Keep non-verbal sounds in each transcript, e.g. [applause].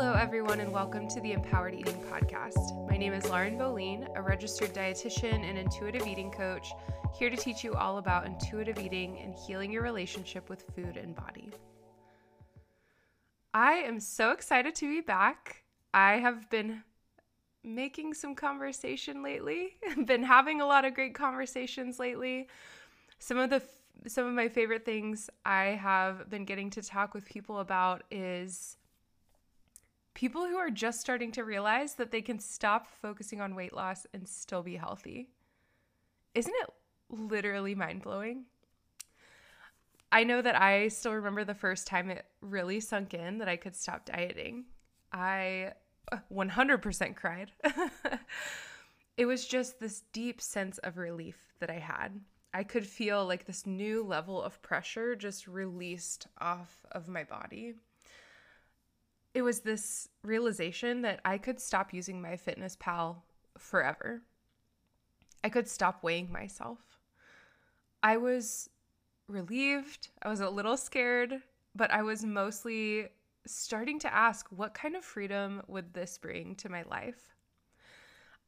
Hello, everyone, and welcome to the Empowered Eating Podcast. My name is Lauren Boline, a registered dietitian and intuitive eating coach, here to teach you all about intuitive eating and healing your relationship with food and body. I am so excited to be back. I have been making some conversation lately, [laughs] been having a lot of great conversations lately. Some of the some of my favorite things I have been getting to talk with people about is people who are just starting to realize that they can stop focusing on weight loss and still be healthy. Isn't it literally mind blowing? I know that I still remember the first time it really sunk in that I could stop dieting. I uh, 100% cried. [laughs] it was just this deep sense of relief that I had. I could feel like this new level of pressure just released off of my body. It was this realization that I could stop using MyFitnessPal forever. I could stop weighing myself. I was relieved. I was a little scared, but I was mostly starting to ask what kind of freedom would this bring to my life?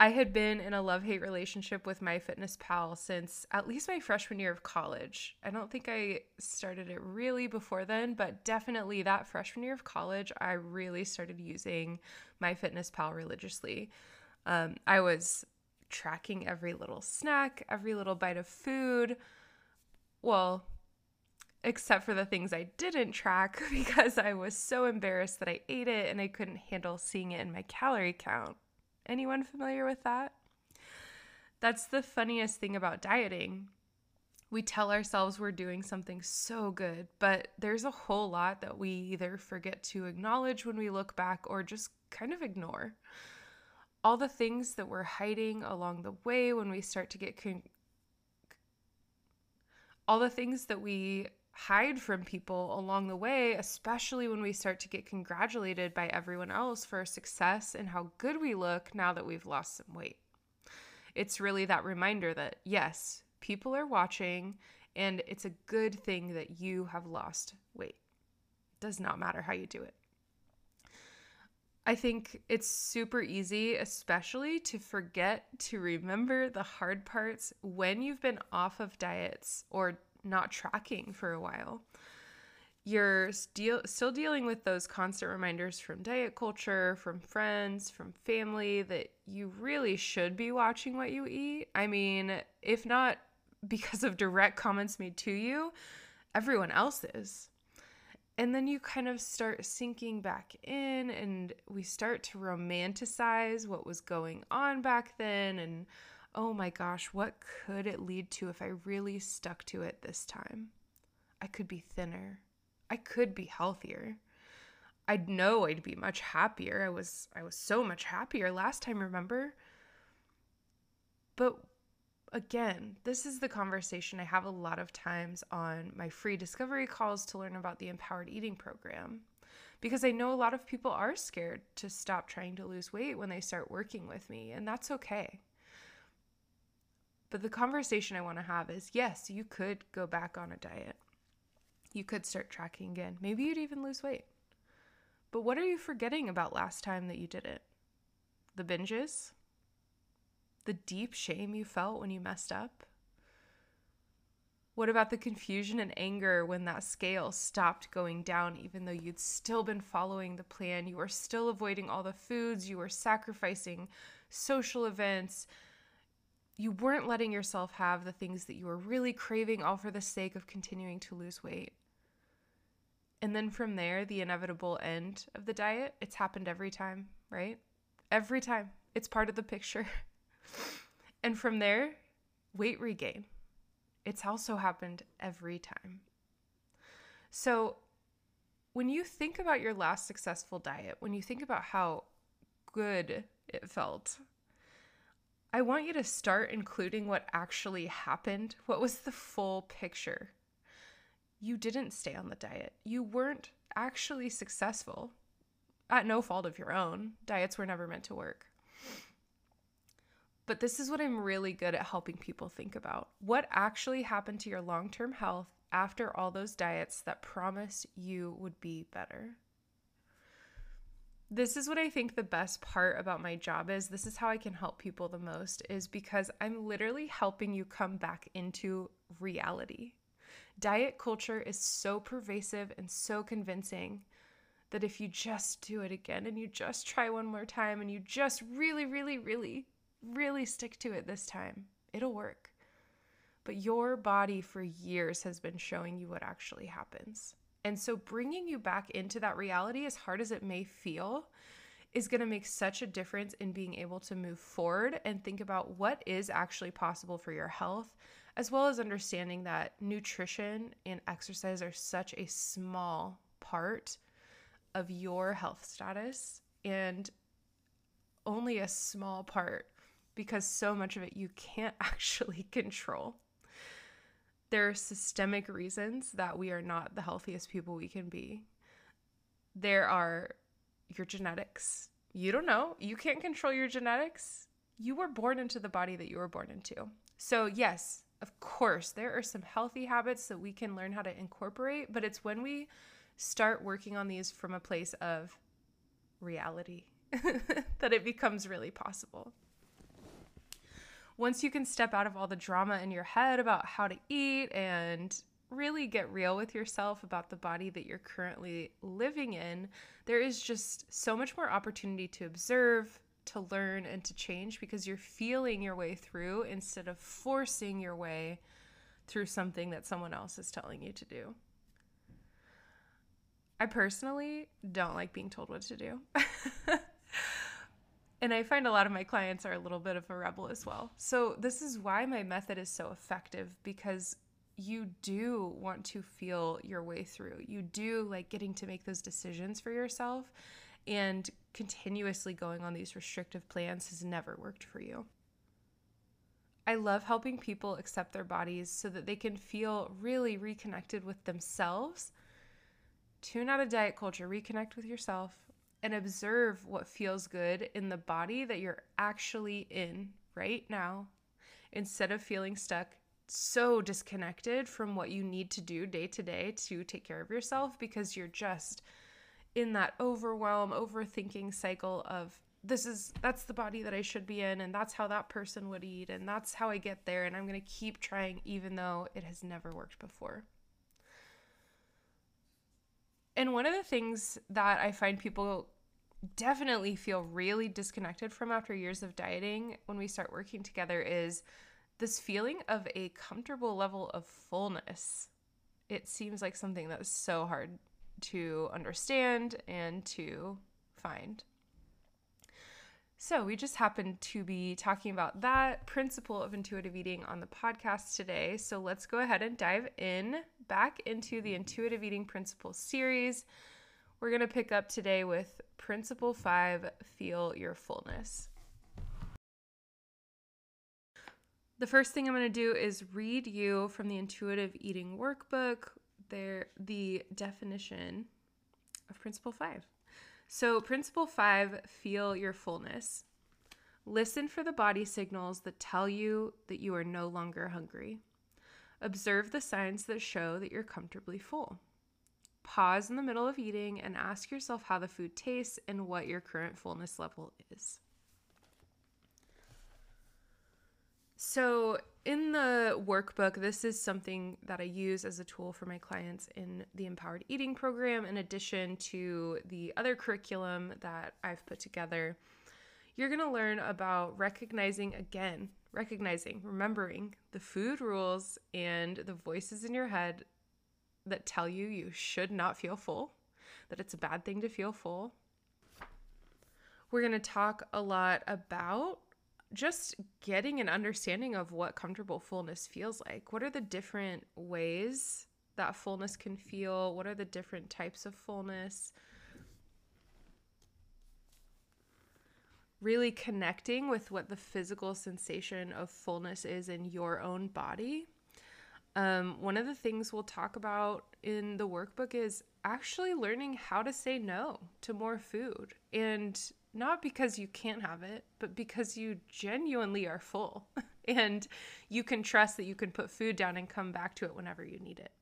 I had been in a love hate relationship with MyFitnessPal since at least my freshman year of college. I don't think I started it really before then, but definitely that freshman year of college, I really started using MyFitnessPal religiously. Um, I was tracking every little snack, every little bite of food. Well, except for the things I didn't track [laughs] because I was so embarrassed that I ate it and I couldn't handle seeing it in my calorie count. Anyone familiar with that? That's the funniest thing about dieting. We tell ourselves we're doing something so good, but there's a whole lot that we either forget to acknowledge when we look back or just kind of ignore. All the things that we're hiding along the way when we start to get con- all the things that we hide from people along the way, especially when we start to get congratulated by everyone else for our success and how good we look now that we've lost some weight. It's really that reminder that yes, people are watching and it's a good thing that you have lost weight. It does not matter how you do it. I think it's super easy, especially to forget to remember the hard parts when you've been off of diets or not tracking for a while. You're still still dealing with those constant reminders from diet culture, from friends, from family that you really should be watching what you eat. I mean, if not because of direct comments made to you, everyone else is. And then you kind of start sinking back in, and we start to romanticize what was going on back then and oh my gosh, what could it lead to if I really stuck to it this time? I could be thinner. I could be healthier. I'd know I'd be much happier. I was I was so much happier last time, remember? But again, this is the conversation I have a lot of times on my free discovery calls to learn about the empowered eating program. Because I know a lot of people are scared to stop trying to lose weight when they start working with me, and that's okay. But the conversation I want to have is yes, you could go back on a diet. You could start tracking again. Maybe you'd even lose weight. But what are you forgetting about last time that you did it? The binges? The deep shame you felt when you messed up? What about the confusion and anger when that scale stopped going down, even though you'd still been following the plan? You were still avoiding all the foods, you were sacrificing social events, you weren't letting yourself have the things that you were really craving all for the sake of continuing to lose weight. And then from there, the inevitable end of the diet, it's happened every time, right? Every time. It's part of the picture. [laughs] and from there, weight regain. It's also happened every time. So, when you think about your last successful diet, when you think about how good it felt, I want you to start including what actually happened. What was the full picture? You didn't stay on the diet. You weren't actually successful at no fault of your own. Diets were never meant to work. But this is what I'm really good at helping people think about. What actually happened to your long term health after all those diets that promised you would be better? This is what I think the best part about my job is. This is how I can help people the most, is because I'm literally helping you come back into reality. Diet culture is so pervasive and so convincing that if you just do it again and you just try one more time and you just really, really, really, really stick to it this time, it'll work. But your body for years has been showing you what actually happens. And so bringing you back into that reality, as hard as it may feel, is going to make such a difference in being able to move forward and think about what is actually possible for your health, as well as understanding that nutrition and exercise are such a small part of your health status and only a small part because so much of it you can't [laughs] actually control there are systemic reasons that we are not the healthiest people we can be. There are your genetics. You don't know. You can't control your genetics. You were born into the body that you were born into. So, yes, of course, there are some healthy habits that we can learn how to incorporate, but it's when we start working on these from a place of reality [laughs] that it becomes really possible once you can step out of all the drama in your head about how to eat and really get real with yourself about the body that you're currently living in, there is just so much more opportunity to observe, to learn, and to change because you're feeling your way through instead of forcing your way through something that someone else is telling you to do. I personally don't like being told what to do. [laughs] And I find a lot of my clients are a little bit of a rebel as well. So, this is why my method is so effective because you do want to feel your way through. You do like getting to make those decisions for yourself, and continuously going on these restrictive plans has never worked for you. I love helping people accept their bodies so that they can feel really reconnected with themselves. Tune out of diet culture, reconnect with yourself, and observe what feels good in the body that you're actually in right now instead of feeling stuck so disconnected from what you need to do day to day to take care of yourself because you're just in that overwhelm, overthinking cycle of this is that's the body that I should be in and that's how that person would eat and that's how I get there and I'm going to keep trying even though it has never worked before. And one of the things that I find people definitely feel really disconnected from after years of dieting when we start working together is this feeling of a comfortable level of fullness. It seems like something that's so hard to understand and to find. So, we just happened to be talking about that principle of intuitive eating on the podcast today. So, let's go ahead and dive in back into the intuitive eating principles series. We're going to pick up today with Principle 5 Feel Your Fullness. The first thing I'm going to do is read you from the Intuitive Eating Workbook there the definition of Principle 5. So, Principle 5 Feel Your Fullness. Listen for the body signals that tell you that you are no longer hungry. Observe the signs that show that you're comfortably full. Pause in the middle of eating and ask yourself how the food tastes and what your current fullness level is. So, in the workbook, this is something that I use as a tool for my clients in the Empowered Eating program, in addition to the other curriculum that I've put together. You're going to learn about recognizing again, recognizing, remembering the food rules and the voices in your head that tell you you should not feel full, that it's a bad thing to feel full. We're going to talk a lot about just getting an understanding of what comfortable fullness feels like. What are the different ways that fullness can feel? What are the different types of fullness? Really connecting with what the physical sensation of fullness is in your own body um, one of the things we'll talk about in the workbook is actually learning how to say no to more food. And not because you can't have it, but because you genuinely are full [laughs] and you can trust that you can put food down and come back to it whenever you need it.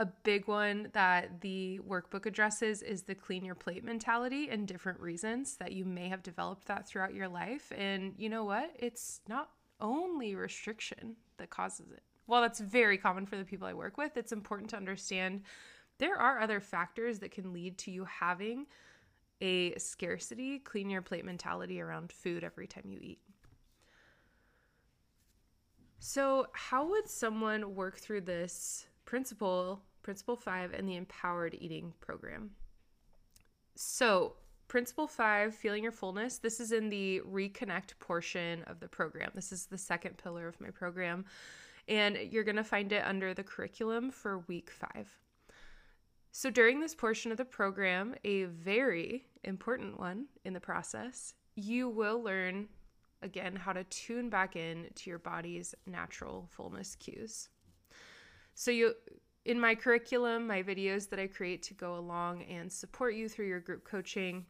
A big one that the workbook addresses is the clean your plate mentality and different reasons that you may have developed that throughout your life. And you know what? It's not only restriction that causes it. While that's very common for the people I work with, it's important to understand there are other factors that can lead to you having a scarcity, clean your plate mentality around food every time you eat. So, how would someone work through this principle, principle five, and the empowered eating program? So, principle five, feeling your fullness, this is in the reconnect portion of the program. This is the second pillar of my program, and you're going to find it under the curriculum for week five. So, during this portion of the program, a very important one in the process, you will learn again how to tune back in to your body's natural fullness cues. So you in my curriculum, my videos that I create to go along and support you through your group coaching,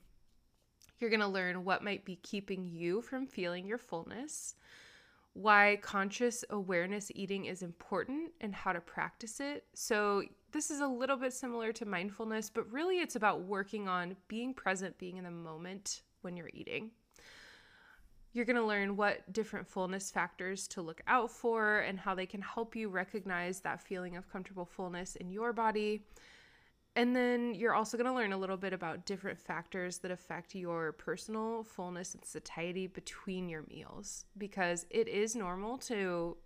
you're going to learn what might be keeping you from feeling your fullness, why conscious awareness eating is important and how to practice it. So, this is a little bit similar to mindfulness, but really it's about working on being present, being in the moment when you're eating. You're going to learn what different fullness factors to look out for and how they can help you recognize that feeling of comfortable fullness in your body. And then you're also going to learn a little bit about different factors that affect your personal fullness and satiety between your meals because it is normal to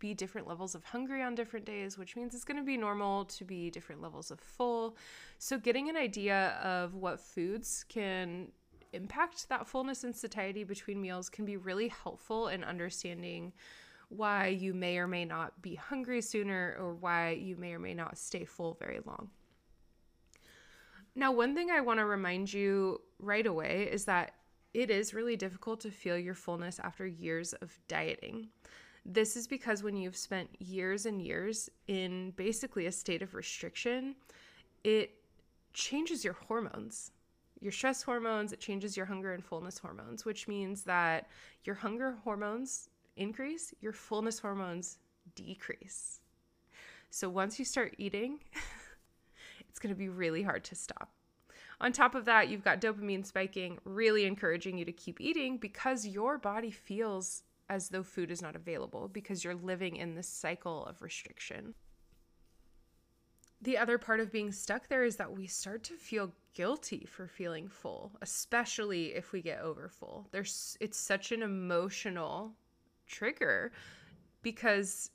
be different levels of hungry on different days, which means it's going to be normal to be different levels of full. So, getting an idea of what foods can impact that fullness and satiety between meals can be really helpful in understanding why you may or may not be hungry sooner or why you may or may not stay full very long. Now, one thing I want to remind you right away is that it is really difficult to feel your fullness after years of dieting. This is because when you've spent years and years in basically a state of restriction, it changes your hormones your stress hormones, it changes your hunger and fullness hormones, which means that your hunger hormones increase, your fullness hormones decrease. So once you start eating, [laughs] going to be really hard to stop. On top of that, you've got dopamine spiking, really encouraging you to keep eating because your body feels as though food is not available because you're living in this cycle of restriction the other part of being stuck there is that we start to feel guilty for feeling full, especially if we get over full. There's it's such an emotional trigger because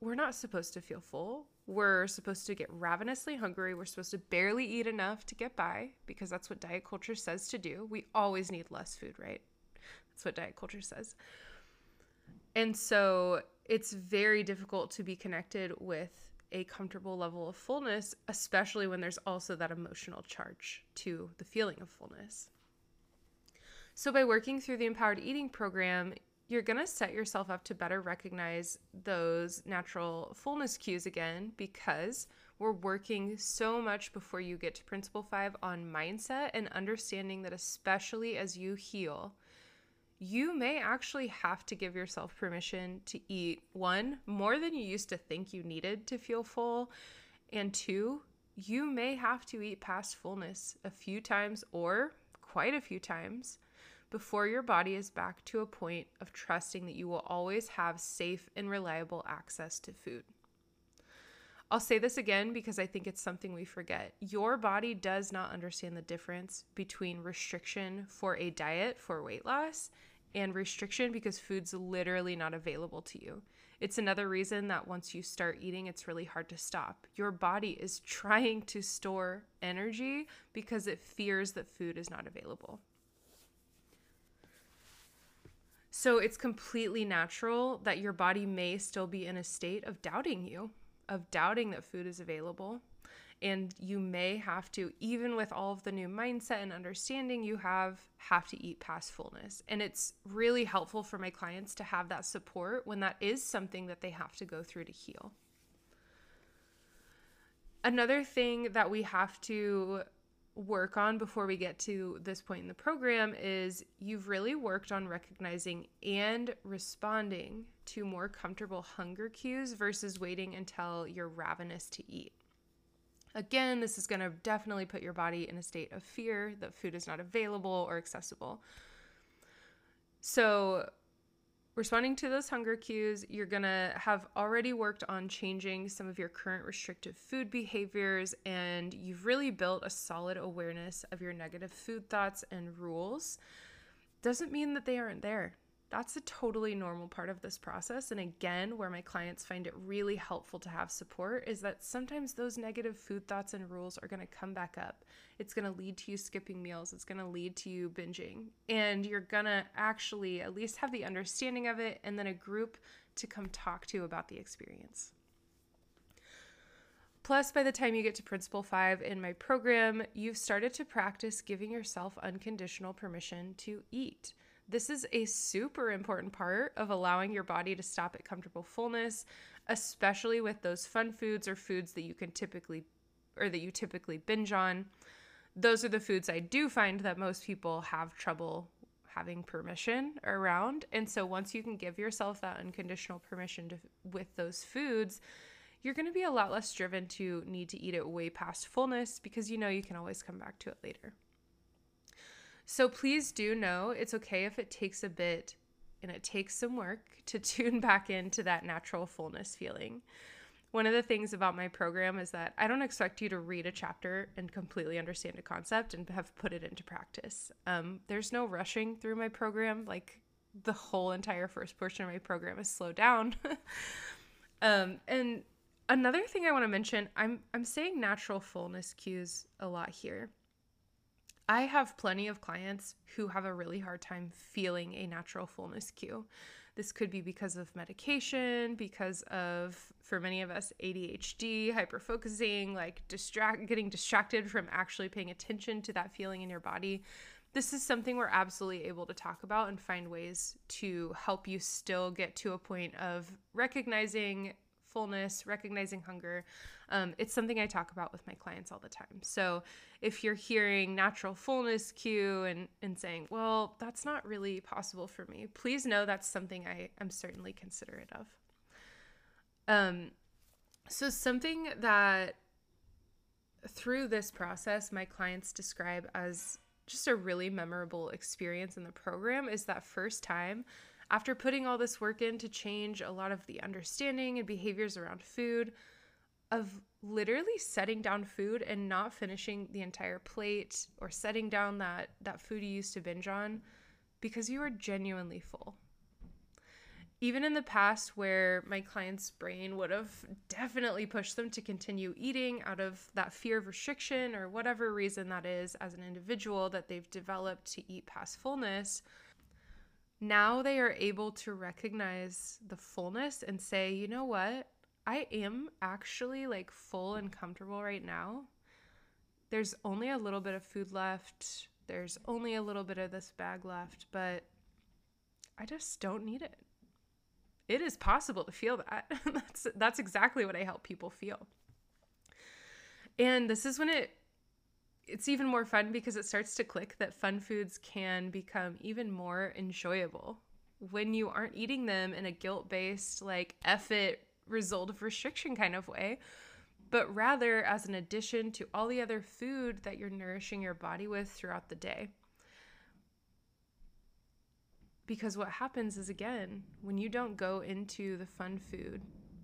we're not supposed to feel full. We're supposed to get ravenously hungry. We're supposed to barely eat enough to get by because that's what diet culture says to do. We always need less food, right? That's what diet culture says. And so it's very difficult to be connected with a comfortable level of fullness, especially when there's also that emotional charge to the feeling of fullness. So, by working through the Empowered Eating program, you're going to set yourself up to better recognize those natural fullness cues again because we're working so much before you get to Principle 5 on mindset and understanding that, especially as you heal, you may actually have to give yourself permission to eat one, more than you used to think you needed to feel full, and two, you may have to eat past fullness a few times or quite a few times before your body is back to a point of trusting that you will always have safe and reliable access to food. I'll say this again because I think it's something we forget. Your body does not understand the difference between restriction for a diet for weight loss and restriction because food's literally not available to you. It's another reason that once you start eating, it's really hard to stop. Your body is trying to store energy because it fears that food is not available. So it's completely natural that your body may still be in a state of doubting you, of doubting that food is available. And you may have to even with all of the new mindset and understanding you have have to eat past fullness. And it's really helpful for my clients to have that support when that is something that they have to go through to heal. Another thing that we have to work on before we get to this point in the program is you've really worked on recognizing and responding to more comfortable hunger cues versus waiting until you're ravenous to eat Again, this is going to definitely put your body in a state of fear that food is not available or accessible. So, responding to those hunger cues, you're going to have already worked on changing some of your current restrictive food behaviors, and you've really built a solid awareness of your negative food thoughts and rules. Doesn't mean that they aren't there. That's a totally normal part of this process. And again, where my clients find it really helpful to have support is that sometimes those negative food thoughts and rules are going to come back up. It's going to lead to you skipping meals, it's going to lead to you binging. And you're going to actually at least have the understanding of it and then a group to come talk to about the experience. Plus, by the time you get to Principle 5 in my program, you've started to practice giving yourself unconditional permission to eat. This is a super important part of allowing your body to stop at comfortable fullness, especially with those fun foods or foods that you can typically or that you typically binge on. Those are the foods I do find that most people have trouble having permission around. And so once you can give yourself that unconditional permission to, with those foods, you're going to be a lot less driven to need to eat it way past fullness because you know you can always come back to it later. So please do know it's okay if it takes a bit and it takes some work to [laughs] tune back into that natural fullness feeling. One of the things about my program is that I don't expect you to read a chapter and completely understand a concept and have put it into practice. Um, there's no rushing through my program. Like the whole entire first portion of my program is slowed down. [laughs] um, and another thing I want to mention, I'm I'm saying natural fullness cues a lot here. I have plenty of clients who have a really hard time feeling a natural fullness cue. This could be because of medication, because of, for many of us, ADHD, hyperfocusing, like distract, getting distracted from actually paying attention to that feeling in your body. This is something we're absolutely able to talk about and find ways to help you still get to a point of recognizing fullness, recognizing hunger. Um, it's something I talk about with my clients all the time. So if you're hearing natural fullness cue and, and saying, well, that's not really possible for me, please know that's something I am certainly considerate of. Um, so something that through this process my clients describe as just a really memorable experience in the program is that first time after putting all this work in to change a lot of the understanding and behaviors around food, of literally setting down food and not finishing the entire plate or setting down that that food you used to binge on because you are genuinely full. Even in the past where my client's brain would have definitely pushed them to continue eating out of that fear of restriction or whatever reason that is as an individual that they've developed to eat past fullness, now they are able to recognize the fullness and say, you know what? I am actually like full and comfortable right now. There's only a little bit of food left. There's only a little bit of this bag left, but I just don't need it. It is possible to feel that. [laughs] that's that's exactly what I help people feel. And this is when it it's even more fun because it starts to click that fun foods can become even more enjoyable when you aren't eating them in a guilt based, like, F it result of restriction kind of way, but rather as an addition to all the other food that you're nourishing your body with throughout the day. Because what happens is, again, when you don't go into the fun food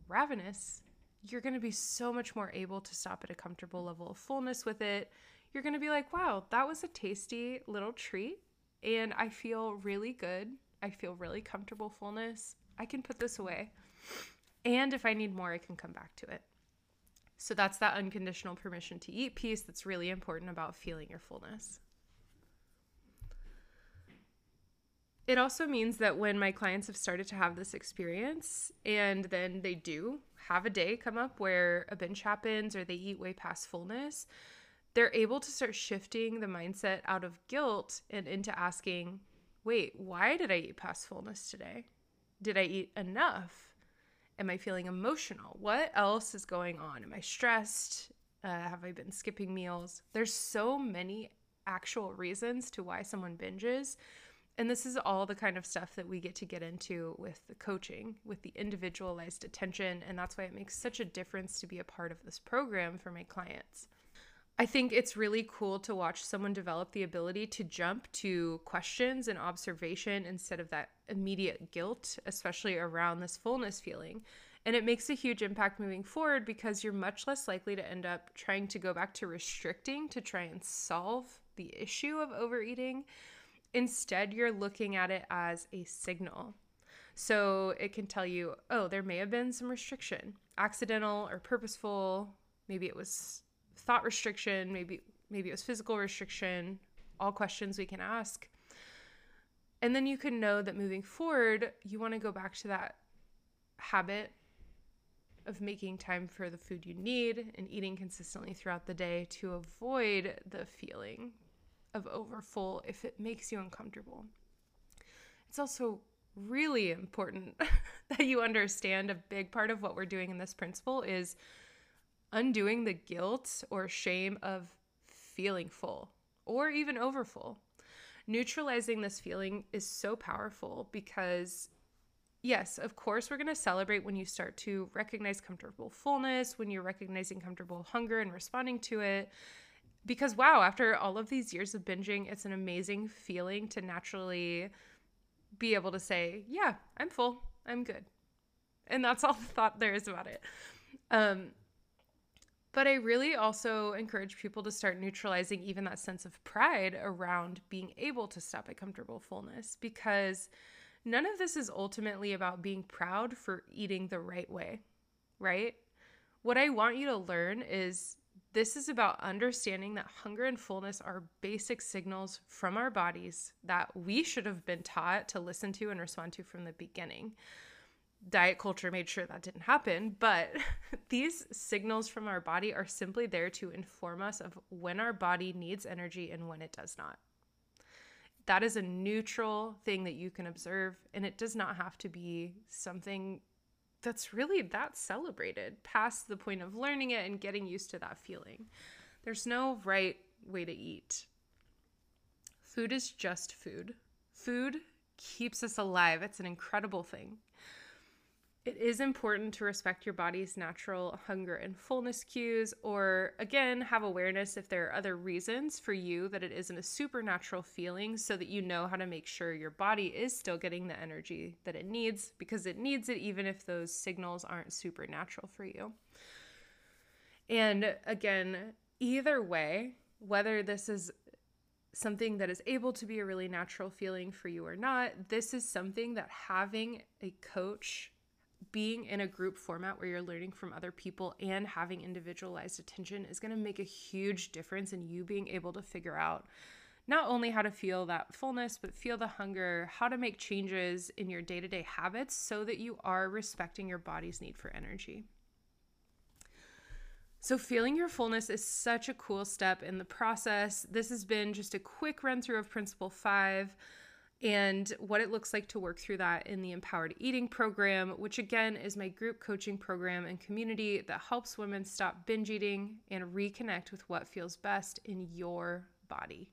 ravenous, you're going to be so much more able to stop at a comfortable level of fullness with it you're going to be like, wow, that was a tasty little treat. And I feel really good. I feel really comfortable fullness. I can put this away. And if I need more, I can come back to it. So that's that unconditional permission to eat piece that's really important about feeling your fullness. It also means that when my clients have started to have this experience and then they do have a day come up where a binge happens or they eat way past fullness, they're able to start shifting the mindset out of guilt and into asking, wait, why did I eat past fullness today? Did I eat enough? Am I feeling emotional? What else is going on? Am I stressed? Uh, have I been skipping meals? There's so many actual reasons to why someone binges. And this is all the kind of stuff that we get to get into with the coaching, with the individualized attention. And that's why it makes such a difference to be a part of this program for my clients. I think it's really cool to watch someone develop the ability to jump to questions and observation instead of that immediate guilt, especially around this fullness feeling. And it makes a huge impact moving forward because you're much less likely to end up trying to go back to restricting to try and solve the issue of overeating. Instead, you're looking at it as a signal. So it can tell you, oh, there may have been some restriction, accidental or purposeful. Maybe it was thought restriction, maybe maybe it was physical restriction, all questions we can ask. And then you can know that moving forward, you want to go back to that habit of making time for the food you need and eating consistently throughout the day to avoid the feeling of overfull if it makes you uncomfortable. It's also really important [laughs] that you understand a big part of what we're doing in this principle is undoing the guilt or shame of feeling full or even overfull. Neutralizing this feeling is so powerful because, yes, of course, we're going to celebrate when you start to recognize comfortable fullness, when you're recognizing comfortable hunger and responding to it. Because, wow, after all of these years of binging, it's an amazing feeling to naturally be able to say, Yeah, I'm full, I'm good. And that's all [laughs] the thought there is about it. Um, but I really also encourage people to start neutralizing even that sense of pride around being able to stop at comfortable fullness because none of this is ultimately about being proud for eating the right way, right? What I want you to learn is this is about understanding that hunger and fullness are basic signals from our bodies that we should have been taught to listen to and respond to from the beginning diet culture made sure that didn't happen, but [laughs] these signals from our body are simply there to inform us of when our body needs energy and when it does not. That is a neutral thing that you can observe, and it does not have to be something that's really that celebrated past the point of learning it and getting used to that feeling. There's no right way to eat. Food is just food. Food keeps us alive. It's an incredible thing. It is important to respect your body's natural hunger and fullness cues, or again, have awareness if there are other reasons for you that it isn't a supernatural feeling so that you know how to make sure your body is still getting the energy that it needs because it needs it even if those signals aren't supernatural for you. And again, either way, whether this is something that is able to be a really natural feeling for you or not, this is something that having a coach being in a group format where you're learning from other people and having individualized attention is going to make a huge difference in you being able to figure out not only how to feel that fullness, but feel the hunger, how to make changes in your day to day habits so that you are respecting your body's need for energy. So, feeling your fullness is such a cool step in the process. This has been just a quick run through of Principle 5 and what it looks like to work through that in the Empowered Eating Program, which again is my group coaching program and community that helps women stop binge eating and reconnect with what feels best in your body.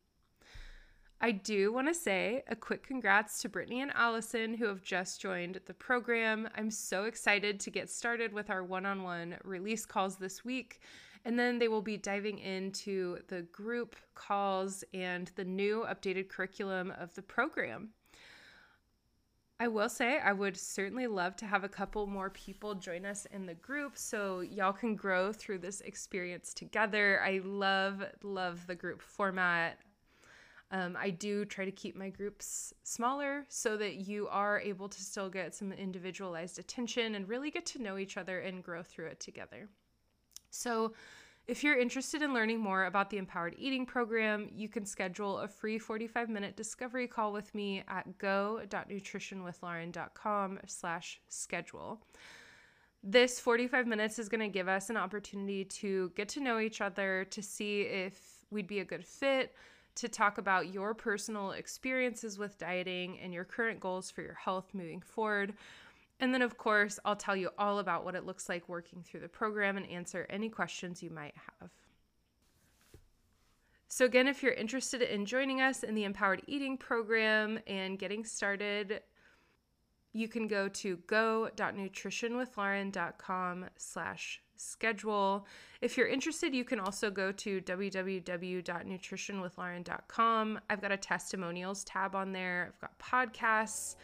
I do want to say a quick congrats to Brittany and Allison who have just joined the program. I'm so excited to get started with our one on one release calls this week and then they will be diving into the group calls and the new updated curriculum of the program. I will say I would certainly love to have a couple more people join us in the group so y'all can grow through this experience together. I love, love the group format. Um, I do try to keep my groups smaller so that you are able to still get some individualized attention and really get to know each other and grow through it together. So, if you're interested in learning more about the Empowered Eating Program, you can schedule a free 45 minute discovery call with me at go.nutritionwithlauren.com slash schedule. This 45 minutes is going to give us an opportunity to get to know each other, to see if we'd be a good fit, to talk about your personal experiences with dieting and your current goals for your health moving forward. And then, of course, I'll tell you all about what it looks like working through the program and answer any questions you might have. So, again, if you're interested in joining us in the Empowered Eating program and getting started, you can go to go.nutritionwithlauren.com slash schedule. If you're interested, you can also go to www.nutritionwithlauren.com. I've got a testimonials tab on there. I've got podcasts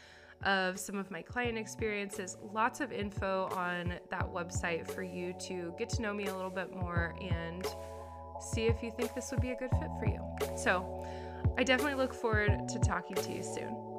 of some of my client experiences, lots of info on that website for you to get to know me a little bit more and see if you think this would be a good fit for you. So, I definitely look forward to talking to you soon.